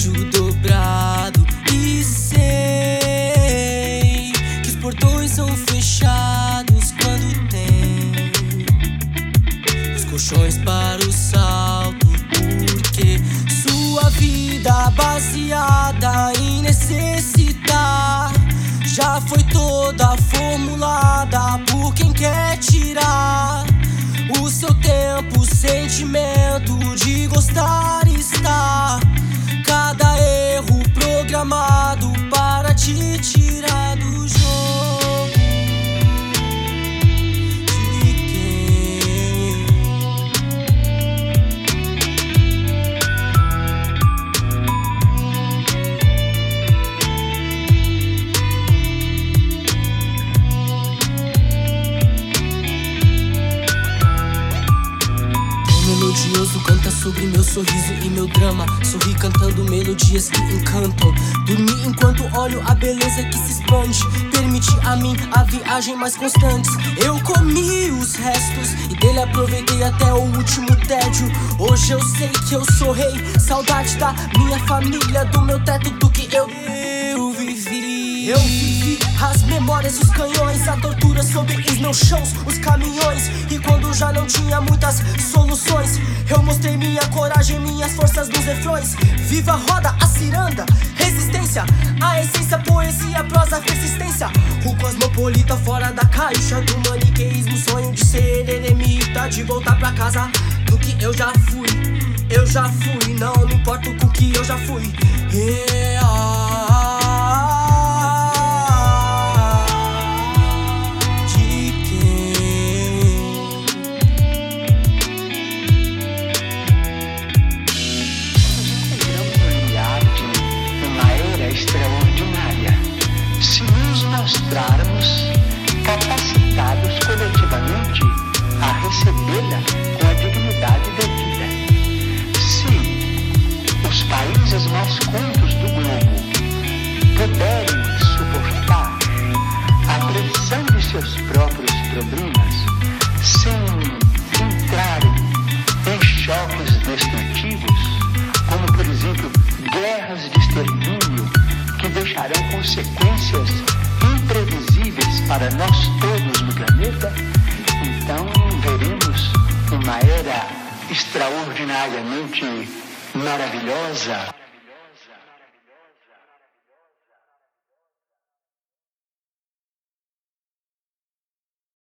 privilégio dobrado. E sei que os portões são fechados quando tem os colchões para o salto. Porque sua vida baseada em necessitar já foi toda formulada por quem quer tirar o seu tempo, para te sobre meu sorriso e meu drama. Sorri cantando melodias que encantam. Dormi enquanto olho a beleza que se expande. Permite a mim a viagem mais constante. Eu comi os restos e dele aproveitei até o último tédio. Hoje eu sei que eu sou rei. Saudade da minha família, do meu teto, do que eu, eu vivi. Eu vivi as memórias, os canhões, a tortura sobre os meus chãos, os caminhões. E quando já não tinha muitas soluções, eu mostrei minha coragem, minhas forças nos refrões. Viva a roda, a ciranda, resistência, a essência, poesia, prosa, persistência. O cosmopolita fora da caixa do maniqueísmo, sonho de ser eremita, de voltar pra casa do que eu já fui. Eu já fui, não me importo com o que eu já fui. Yeah. Extraordinária. Se nos mostrarmos capacitados coletivamente a recebê-la com a dignidade devida. Se os países mais cultos do globo puderem suportar a pressão de seus próprios problemas extraordinariamente maravilhosa.